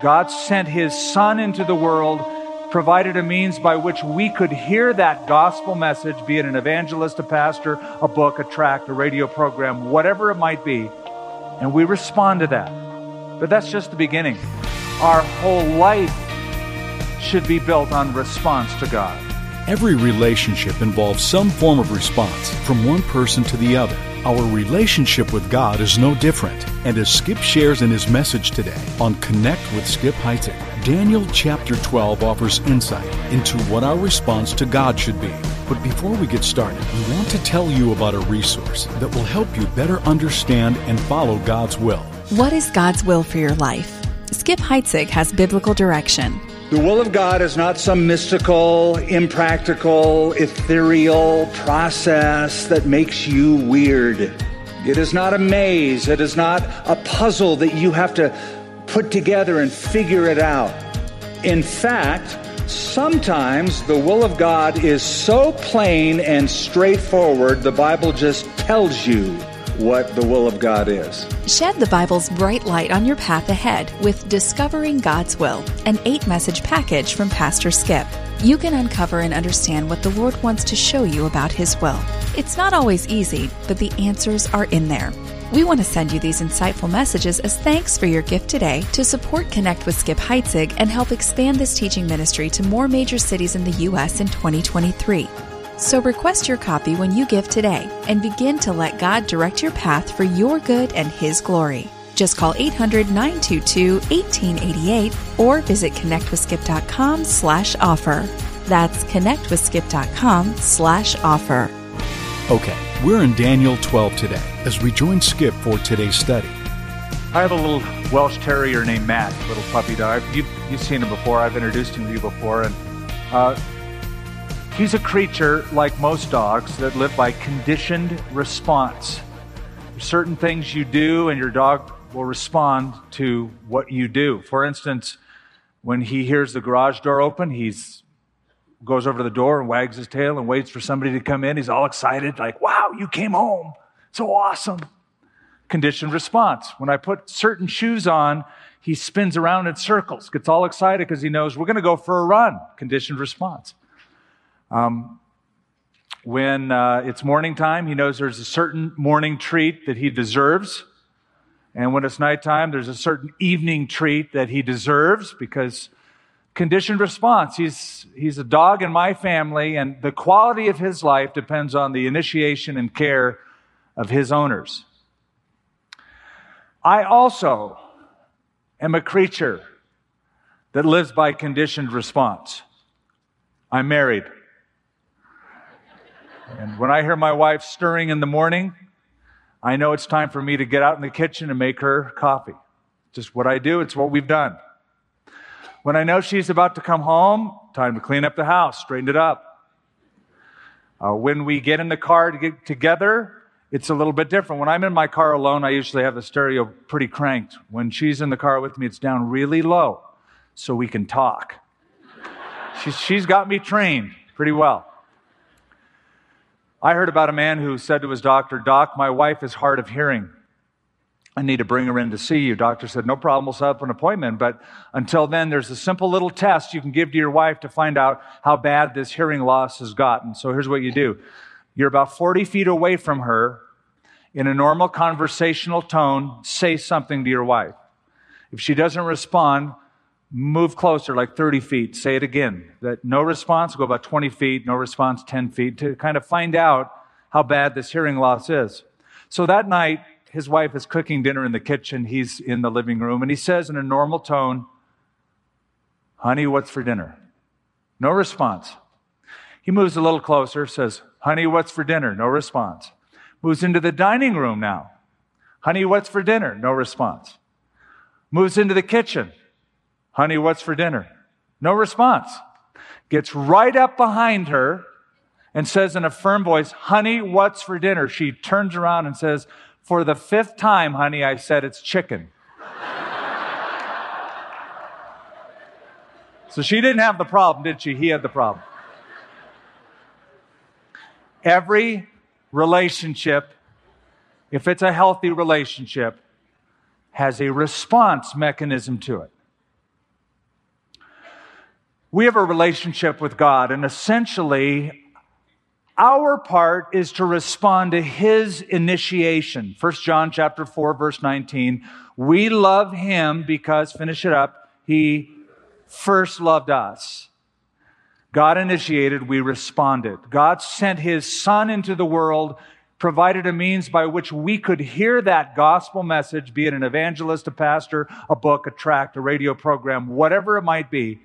God sent his son into the world, provided a means by which we could hear that gospel message, be it an evangelist, a pastor, a book, a tract, a radio program, whatever it might be, and we respond to that. But that's just the beginning. Our whole life should be built on response to God. Every relationship involves some form of response from one person to the other. Our relationship with God is no different. And as Skip shares in his message today on Connect with Skip Heitzig, Daniel chapter 12 offers insight into what our response to God should be. But before we get started, we want to tell you about a resource that will help you better understand and follow God's will. What is God's will for your life? Skip Heitzig has biblical direction. The will of God is not some mystical, impractical, ethereal process that makes you weird. It is not a maze. It is not a puzzle that you have to put together and figure it out. In fact, sometimes the will of God is so plain and straightforward, the Bible just tells you what the will of God is. Shed the Bible's bright light on your path ahead with Discovering God's Will, an eight message package from Pastor Skip. You can uncover and understand what the Lord wants to show you about His will. It's not always easy, but the answers are in there. We want to send you these insightful messages as thanks for your gift today to support Connect with Skip Heitzig and help expand this teaching ministry to more major cities in the U.S. in 2023. So request your copy when you give today and begin to let God direct your path for your good and His glory. Just call 800-922-1888 or visit connectwithskip.com slash offer. That's connectwithskip.com slash offer. Okay, we're in Daniel 12 today as we join Skip for today's study. I have a little Welsh Terrier named Matt, little puppy dog. You've, you've seen him before. I've introduced him to you before. And uh, He's a creature like most dogs that live by conditioned response. Certain things you do, and your dog will respond to what you do. For instance, when he hears the garage door open, he goes over to the door and wags his tail and waits for somebody to come in. He's all excited, like, wow, you came home. So awesome. Conditioned response. When I put certain shoes on, he spins around in circles, gets all excited because he knows we're going to go for a run. Conditioned response. Um, when uh, it's morning time, he knows there's a certain morning treat that he deserves. And when it's nighttime, there's a certain evening treat that he deserves because conditioned response. He's, he's a dog in my family, and the quality of his life depends on the initiation and care of his owners. I also am a creature that lives by conditioned response. I'm married. And when I hear my wife stirring in the morning, I know it's time for me to get out in the kitchen and make her coffee. Just what I do, it's what we've done. When I know she's about to come home, time to clean up the house, straighten it up. Uh, when we get in the car to get together, it's a little bit different. When I'm in my car alone, I usually have the stereo pretty cranked. When she's in the car with me, it's down really low so we can talk. she's, she's got me trained pretty well. I heard about a man who said to his doctor, Doc, my wife is hard of hearing. I need to bring her in to see you. Doctor said, No problem, we'll set up an appointment. But until then, there's a simple little test you can give to your wife to find out how bad this hearing loss has gotten. So here's what you do you're about 40 feet away from her. In a normal conversational tone, say something to your wife. If she doesn't respond, move closer, like 30 feet. Say it again. That no response, go about 20 feet, no response, 10 feet, to kind of find out how bad this hearing loss is. So that night, his wife is cooking dinner in the kitchen. He's in the living room, and he says in a normal tone, Honey, what's for dinner? No response. He moves a little closer, says, Honey, what's for dinner? No response. Moves into the dining room now. Honey, what's for dinner? No response. Moves into the kitchen. Honey, what's for dinner? No response. Gets right up behind her and says in a firm voice, Honey, what's for dinner? She turns around and says, For the fifth time, honey, I said it's chicken. so she didn't have the problem, did she? He had the problem. Every relationship, if it's a healthy relationship, has a response mechanism to it. We have a relationship with God, and essentially, our part is to respond to his initiation. 1 John chapter 4 verse 19. We love him because finish it up. He first loved us. God initiated, we responded. God sent his son into the world, provided a means by which we could hear that gospel message, be it an evangelist, a pastor, a book, a tract, a radio program, whatever it might be.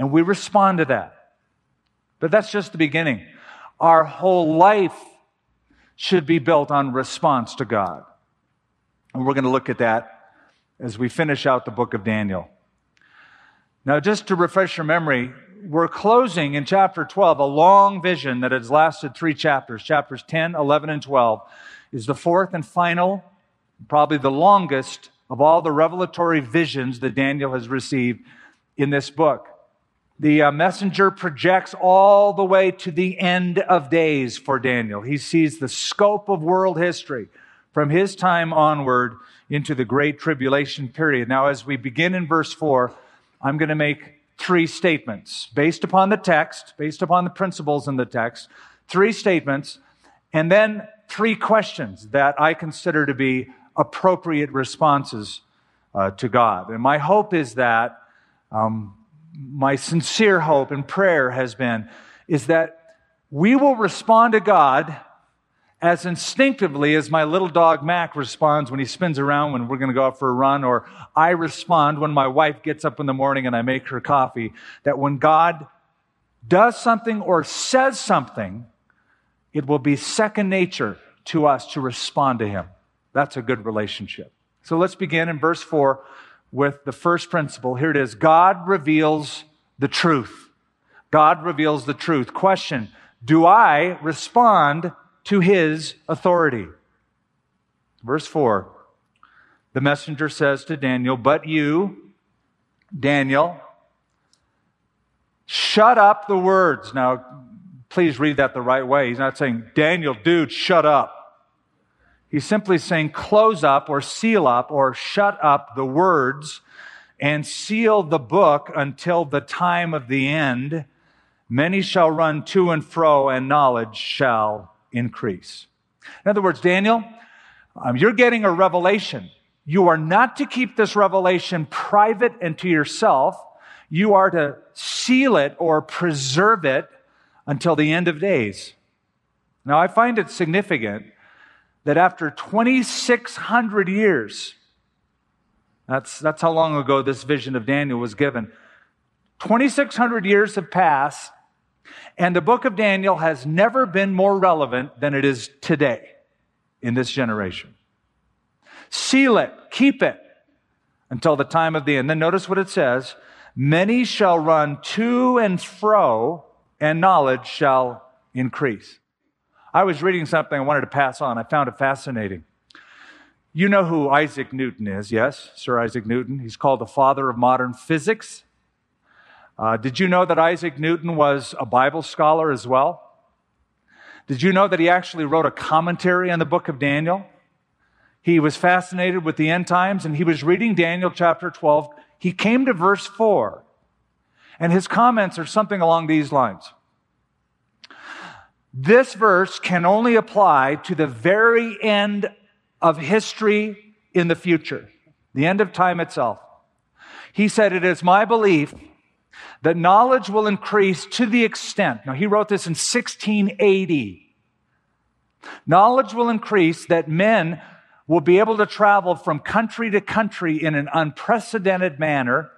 And we respond to that. But that's just the beginning. Our whole life should be built on response to God. And we're going to look at that as we finish out the book of Daniel. Now, just to refresh your memory, we're closing in chapter 12 a long vision that has lasted three chapters. Chapters 10, 11, and 12 is the fourth and final, probably the longest of all the revelatory visions that Daniel has received in this book. The uh, messenger projects all the way to the end of days for Daniel. He sees the scope of world history from his time onward into the great tribulation period. Now, as we begin in verse 4, I'm going to make three statements based upon the text, based upon the principles in the text, three statements, and then three questions that I consider to be appropriate responses uh, to God. And my hope is that um, my sincere hope and prayer has been is that we will respond to God as instinctively as my little dog Mac responds when he spins around when we're going to go out for a run, or I respond when my wife gets up in the morning and I make her coffee. That when God does something or says something, it will be second nature to us to respond to him. That's a good relationship. So let's begin in verse 4 with the first principle. Here it is God reveals the truth. God reveals the truth. Question Do I respond to his authority? Verse 4 The messenger says to Daniel, But you, Daniel, shut up the words. Now, please read that the right way. He's not saying, Daniel, dude, shut up. He's simply saying close up or seal up or shut up the words and seal the book until the time of the end. Many shall run to and fro and knowledge shall increase. In other words, Daniel, um, you're getting a revelation. You are not to keep this revelation private and to yourself. You are to seal it or preserve it until the end of days. Now, I find it significant that after 2,600 years, that's, that's how long ago this vision of Daniel was given. 2,600 years have passed, and the book of Daniel has never been more relevant than it is today in this generation. Seal it, keep it until the time of the end. Then notice what it says Many shall run to and fro, and knowledge shall increase. I was reading something I wanted to pass on. I found it fascinating. You know who Isaac Newton is, yes? Sir Isaac Newton. He's called the father of modern physics. Uh, did you know that Isaac Newton was a Bible scholar as well? Did you know that he actually wrote a commentary on the book of Daniel? He was fascinated with the end times and he was reading Daniel chapter 12. He came to verse 4, and his comments are something along these lines. This verse can only apply to the very end of history in the future, the end of time itself. He said, It is my belief that knowledge will increase to the extent, now he wrote this in 1680. Knowledge will increase that men will be able to travel from country to country in an unprecedented manner,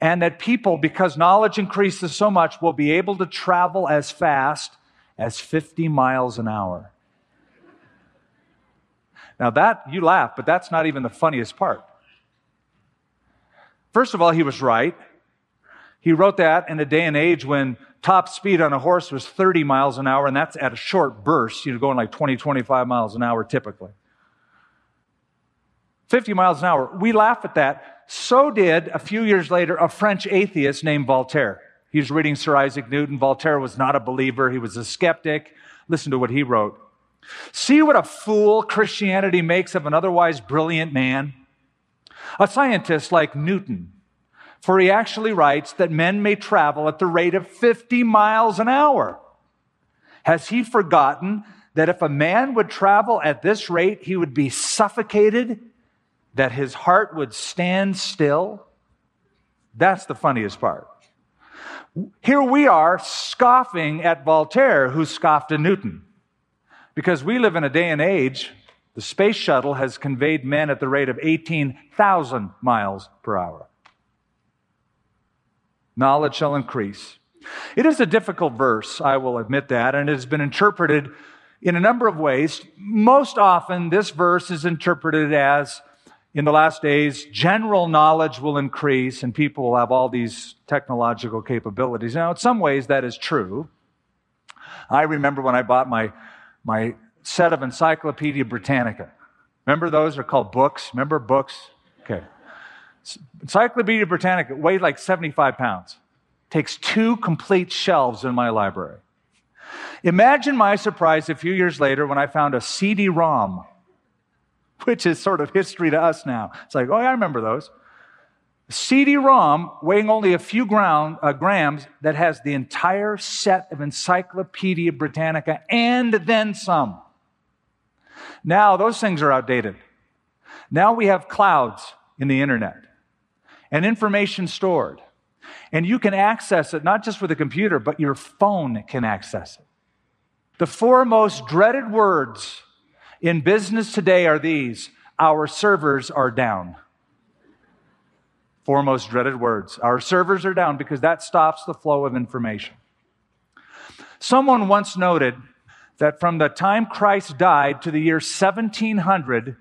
and that people, because knowledge increases so much, will be able to travel as fast as 50 miles an hour. Now, that, you laugh, but that's not even the funniest part. First of all, he was right. He wrote that in a day and age when top speed on a horse was 30 miles an hour, and that's at a short burst, you know, going like 20, 25 miles an hour typically. 50 miles an hour. We laugh at that. So did, a few years later, a French atheist named Voltaire. He was reading Sir Isaac Newton. Voltaire was not a believer, he was a skeptic. Listen to what he wrote. See what a fool Christianity makes of an otherwise brilliant man? A scientist like Newton For he actually writes that men may travel at the rate of 50 miles an hour. Has he forgotten that if a man would travel at this rate, he would be suffocated, that his heart would stand still? That's the funniest part. Here we are scoffing at Voltaire, who scoffed at Newton. Because we live in a day and age, the space shuttle has conveyed men at the rate of 18,000 miles per hour. Knowledge shall increase. It is a difficult verse, I will admit that, and it has been interpreted in a number of ways. Most often, this verse is interpreted as in the last days, general knowledge will increase and people will have all these technological capabilities. Now, in some ways, that is true. I remember when I bought my, my set of Encyclopedia Britannica. Remember those are called books? Remember books? Okay. Encyclopedia Britannica weighed like 75 pounds. Takes two complete shelves in my library. Imagine my surprise a few years later when I found a CD ROM which is sort of history to us now. It's like, oh, yeah, I remember those. CD ROM weighing only a few ground, uh, grams that has the entire set of Encyclopedia Britannica and then some. Now, those things are outdated. Now we have clouds in the internet and information stored. And you can access it not just with a computer, but your phone can access it. The four most dreaded words in business today are these our servers are down. Four most dreaded words. Our servers are down because that stops the flow of information. Someone once noted that from the time Christ died to the year 1700,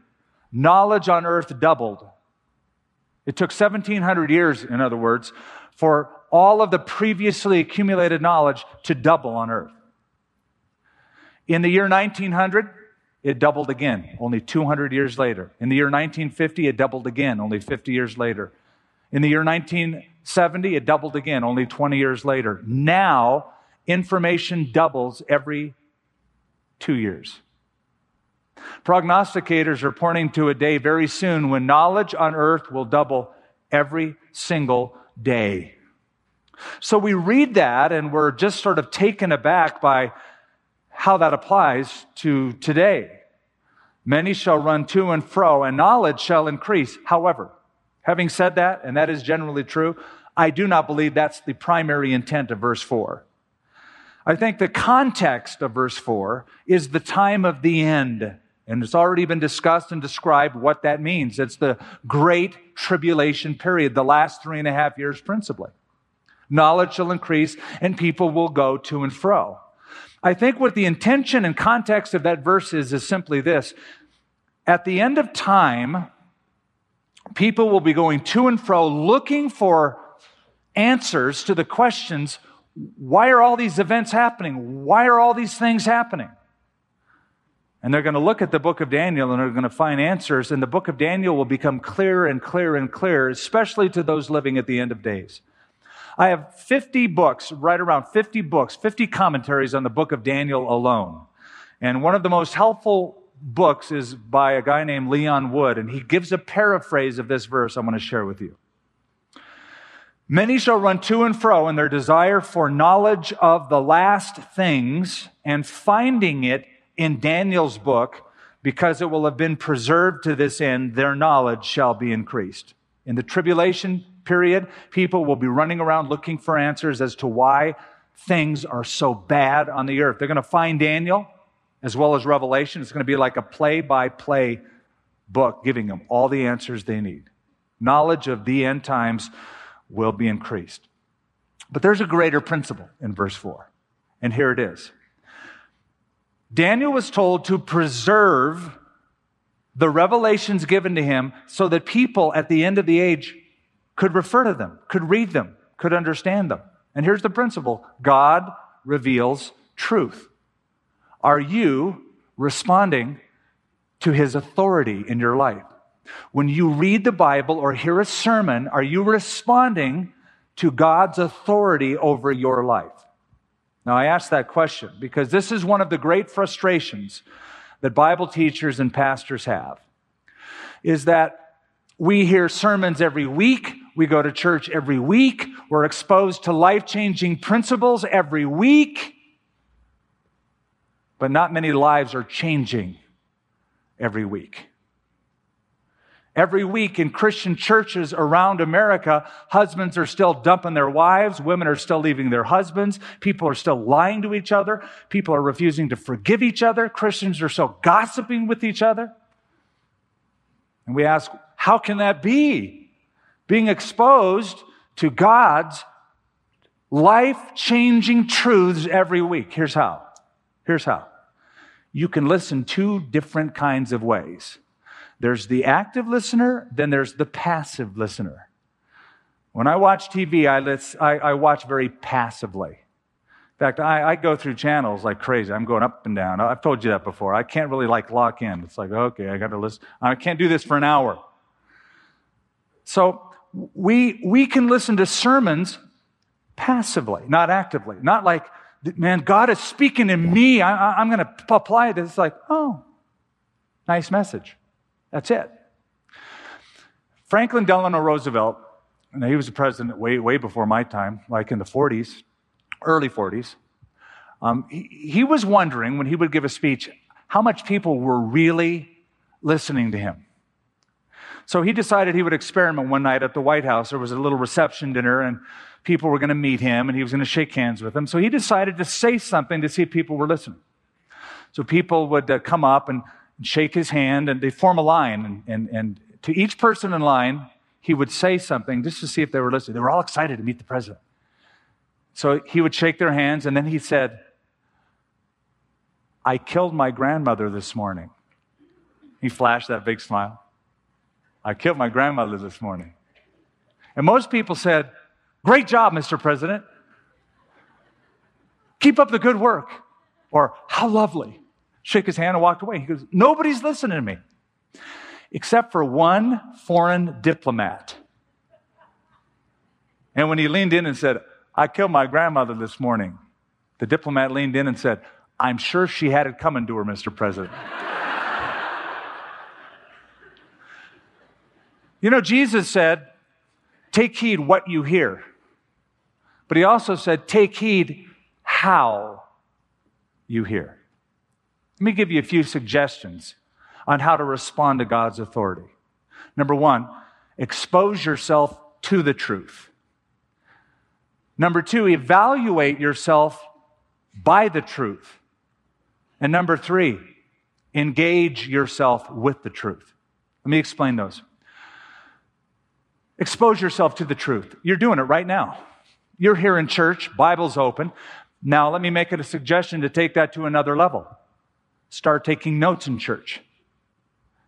knowledge on earth doubled. It took 1700 years, in other words, for all of the previously accumulated knowledge to double on earth. In the year 1900, it doubled again, only 200 years later. In the year 1950, it doubled again, only 50 years later. In the year 1970, it doubled again, only 20 years later. Now, information doubles every two years. Prognosticators are pointing to a day very soon when knowledge on earth will double every single day. So we read that and we're just sort of taken aback by how that applies to today. Many shall run to and fro, and knowledge shall increase. However, having said that, and that is generally true, I do not believe that's the primary intent of verse 4. I think the context of verse 4 is the time of the end. And it's already been discussed and described what that means. It's the great tribulation period, the last three and a half years principally. Knowledge shall increase and people will go to and fro. I think what the intention and context of that verse is, is simply this. At the end of time, people will be going to and fro looking for answers to the questions why are all these events happening? Why are all these things happening? And they're going to look at the book of Daniel and they're going to find answers, and the book of Daniel will become clearer and clearer and clearer, especially to those living at the end of days. I have 50 books, right around 50 books, 50 commentaries on the book of Daniel alone. And one of the most helpful books is by a guy named Leon Wood, and he gives a paraphrase of this verse I'm going to share with you. Many shall run to and fro in their desire for knowledge of the last things and finding it in Daniel's book because it will have been preserved to this end, their knowledge shall be increased. In the tribulation period, people will be running around looking for answers as to why things are so bad on the earth. They're going to find Daniel as well as Revelation. It's going to be like a play by play book giving them all the answers they need. Knowledge of the end times will be increased. But there's a greater principle in verse 4, and here it is. Daniel was told to preserve the revelations given to him so that people at the end of the age could refer to them, could read them, could understand them. And here's the principle God reveals truth. Are you responding to his authority in your life? When you read the Bible or hear a sermon, are you responding to God's authority over your life? Now, I ask that question because this is one of the great frustrations that Bible teachers and pastors have is that we hear sermons every week We go to church every week. We're exposed to life changing principles every week. But not many lives are changing every week. Every week in Christian churches around America, husbands are still dumping their wives, women are still leaving their husbands, people are still lying to each other, people are refusing to forgive each other, Christians are still gossiping with each other. And we ask, how can that be? Being exposed to God's life changing truths every week. Here's how. Here's how. You can listen two different kinds of ways. There's the active listener, then there's the passive listener. When I watch TV, I, listen, I, I watch very passively. In fact, I, I, go through channels like crazy. I'm going up and down. I've told you that before. I can't really like lock in. It's like, okay, I got to listen. I can't do this for an hour. So we, we can listen to sermons passively, not actively. Not like, man, God is speaking to me. I, am going to apply it. It's like, oh, nice message. That's it. Franklin Delano Roosevelt, and he was the president way, way before my time, like in the 40s, early 40s. Um, he, he was wondering when he would give a speech how much people were really listening to him. So he decided he would experiment one night at the White House. There was a little reception dinner, and people were going to meet him, and he was going to shake hands with them. So he decided to say something to see if people were listening. So people would uh, come up and shake his hand, and they form a line. And, and, and to each person in line, he would say something just to see if they were listening. They were all excited to meet the president. So he would shake their hands, and then he said, I killed my grandmother this morning. He flashed that big smile. I killed my grandmother this morning. And most people said, Great job, Mr. President. Keep up the good work. Or, How lovely shook his hand and walked away. He goes, Nobody's listening to me, except for one foreign diplomat. And when he leaned in and said, I killed my grandmother this morning, the diplomat leaned in and said, I'm sure she had it coming to her, Mr. President. You know, Jesus said, Take heed what you hear. But he also said, Take heed how you hear. Let me give you a few suggestions on how to respond to God's authority. Number one, expose yourself to the truth. Number two, evaluate yourself by the truth. And number three, engage yourself with the truth. Let me explain those. Expose yourself to the truth. You're doing it right now. You're here in church, Bible's open. Now, let me make it a suggestion to take that to another level start taking notes in church.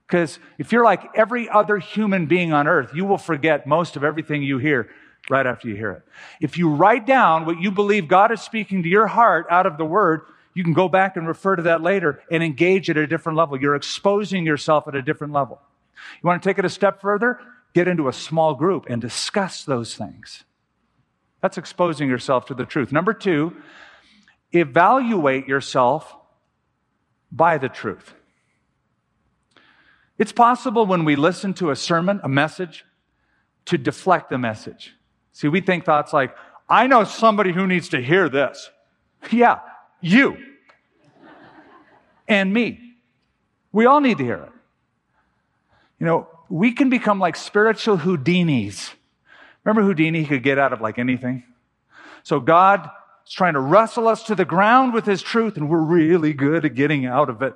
Because if you're like every other human being on earth, you will forget most of everything you hear right after you hear it. If you write down what you believe God is speaking to your heart out of the word, you can go back and refer to that later and engage at a different level. You're exposing yourself at a different level. You want to take it a step further? Get into a small group and discuss those things. That's exposing yourself to the truth. Number two, evaluate yourself by the truth. It's possible when we listen to a sermon, a message, to deflect the message. See, we think thoughts like, I know somebody who needs to hear this. Yeah, you. and me. We all need to hear it. You know, we can become like spiritual Houdinis. Remember Houdini? He could get out of like anything. So God is trying to wrestle us to the ground with His truth, and we're really good at getting out of it.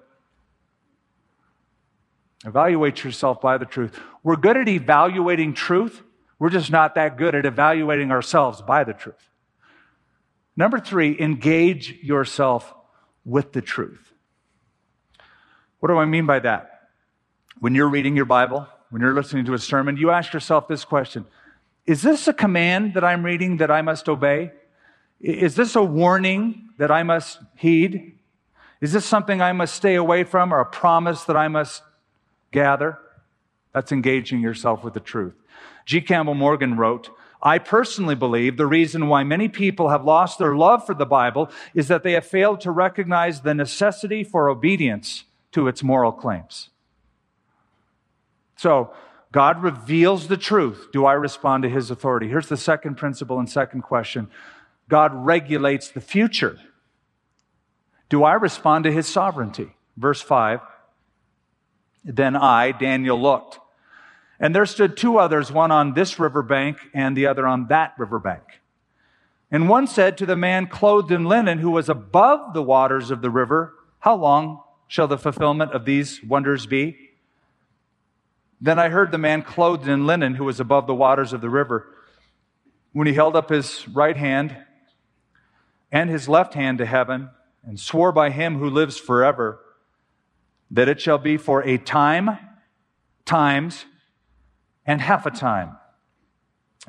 Evaluate yourself by the truth. We're good at evaluating truth. We're just not that good at evaluating ourselves by the truth. Number three, engage yourself with the truth. What do I mean by that? When you're reading your Bible, when you're listening to a sermon, you ask yourself this question Is this a command that I'm reading that I must obey? Is this a warning that I must heed? Is this something I must stay away from or a promise that I must gather? That's engaging yourself with the truth. G. Campbell Morgan wrote, I personally believe the reason why many people have lost their love for the Bible is that they have failed to recognize the necessity for obedience to its moral claims. So, God reveals the truth. Do I respond to his authority? Here's the second principle and second question God regulates the future. Do I respond to his sovereignty? Verse 5 Then I, Daniel, looked, and there stood two others, one on this riverbank and the other on that riverbank. And one said to the man clothed in linen who was above the waters of the river, How long shall the fulfillment of these wonders be? Then I heard the man clothed in linen who was above the waters of the river, when he held up his right hand and his left hand to heaven, and swore by him who lives forever, that it shall be for a time, times, and half a time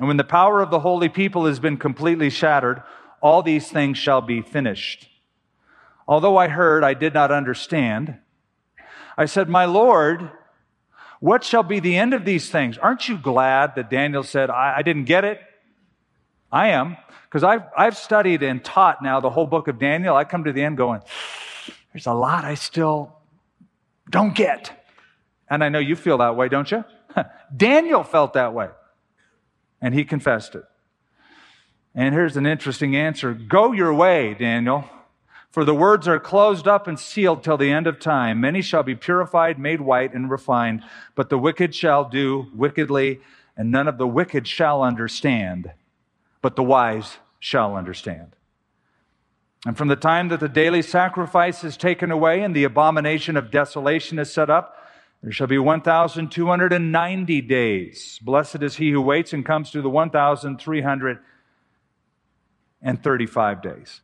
and when the power of the holy people has been completely shattered, all these things shall be finished. Although I heard, I did not understand. I said, My Lord, what shall be the end of these things? Aren't you glad that Daniel said, I, I didn't get it? I am, because I've, I've studied and taught now the whole book of Daniel. I come to the end going, There's a lot I still don't get. And I know you feel that way, don't you? Daniel felt that way and he confessed it. And here's an interesting answer Go your way, Daniel, for the words are closed up and sealed till the end of time. Many shall be purified, made white, and refined, but the wicked shall do wickedly, and none of the wicked shall understand, but the wise shall understand. And from the time that the daily sacrifice is taken away and the abomination of desolation is set up, there shall be 1,290 days. Blessed is he who waits and comes to the 1,335 days.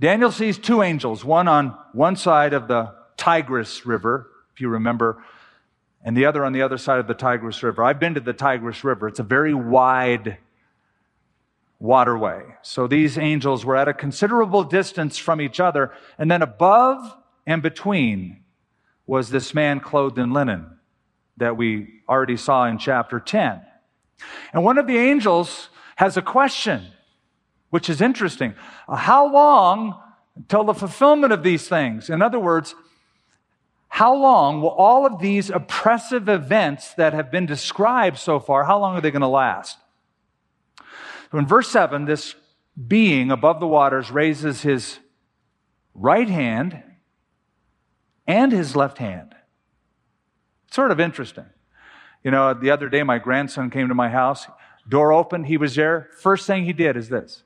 Daniel sees two angels, one on one side of the Tigris River, if you remember, and the other on the other side of the Tigris River. I've been to the Tigris River. It's a very wide waterway. So these angels were at a considerable distance from each other, and then above and between was this man clothed in linen that we already saw in chapter 10. And one of the angels has a question, which is interesting. Uh, how long until the fulfillment of these things? In other words, how long will all of these oppressive events that have been described so far, how long are they going to last? So in verse 7, this being above the waters raises his right hand and his left hand. Sort of interesting. You know, the other day my grandson came to my house, door opened, he was there. First thing he did is this.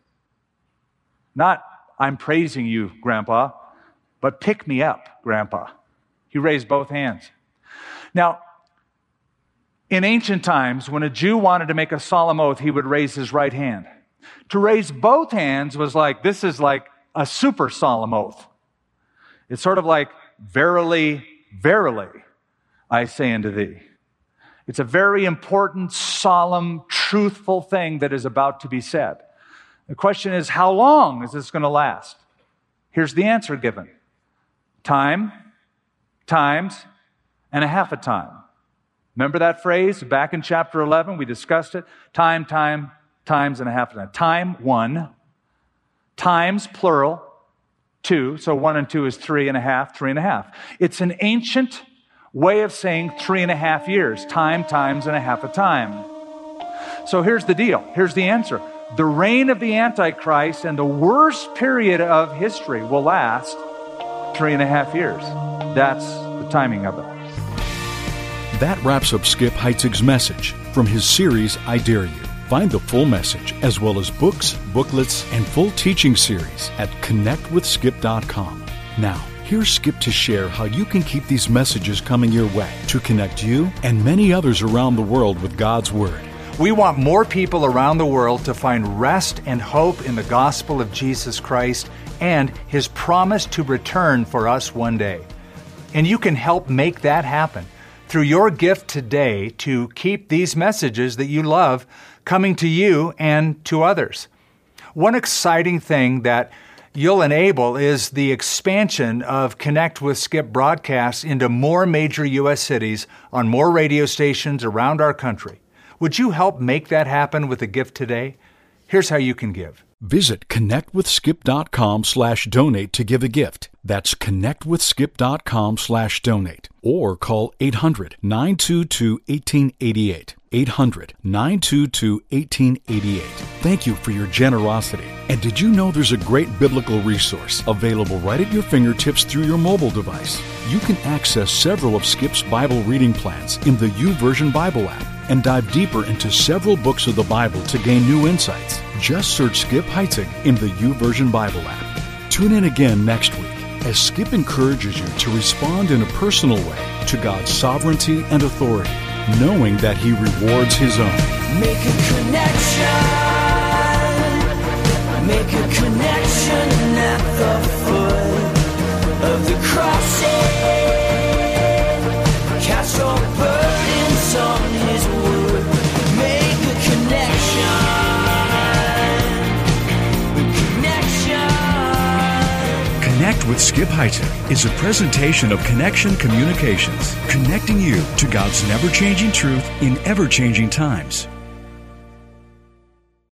Not, I'm praising you, Grandpa, but pick me up, Grandpa. He raised both hands. Now, in ancient times, when a Jew wanted to make a solemn oath, he would raise his right hand. To raise both hands was like, this is like a super solemn oath. It's sort of like Verily, verily, I say unto thee. It's a very important, solemn, truthful thing that is about to be said. The question is, how long is this going to last? Here's the answer given time, times, and a half a time. Remember that phrase back in chapter 11? We discussed it. Time, time, times, and a half a time. Time, one. Times, plural two. So one and two is three and a half, three and a half. It's an ancient way of saying three and a half years, time, times, and a half a time. So here's the deal. Here's the answer. The reign of the Antichrist and the worst period of history will last three and a half years. That's the timing of it. That wraps up Skip Heitzig's message from his series, I Dare You. Find the full message, as well as books, booklets, and full teaching series at connectwithskip.com. Now, here's Skip to share how you can keep these messages coming your way to connect you and many others around the world with God's Word. We want more people around the world to find rest and hope in the gospel of Jesus Christ and His promise to return for us one day. And you can help make that happen through your gift today to keep these messages that you love coming to you and to others. One exciting thing that you'll enable is the expansion of Connect with Skip broadcasts into more major U.S. cities on more radio stations around our country. Would you help make that happen with a gift today? Here's how you can give. Visit connectwithskip.com slash donate to give a gift. That's connectwithskip.com slash donate or call 800 922 1888. 800 922 1888. Thank you for your generosity. And did you know there's a great biblical resource available right at your fingertips through your mobile device? You can access several of Skip's Bible reading plans in the YouVersion Bible app and dive deeper into several books of the Bible to gain new insights. Just search Skip Heitzig in the YouVersion Bible app. Tune in again next week as Skip encourages you to respond in a personal way to God's sovereignty and authority, knowing that He rewards His own. Make a connection. Make a connection at the foot of the cross. Cast your burdens on His with Skip Heitzig is a presentation of Connection Communications, connecting you to God's never changing truth in ever changing times.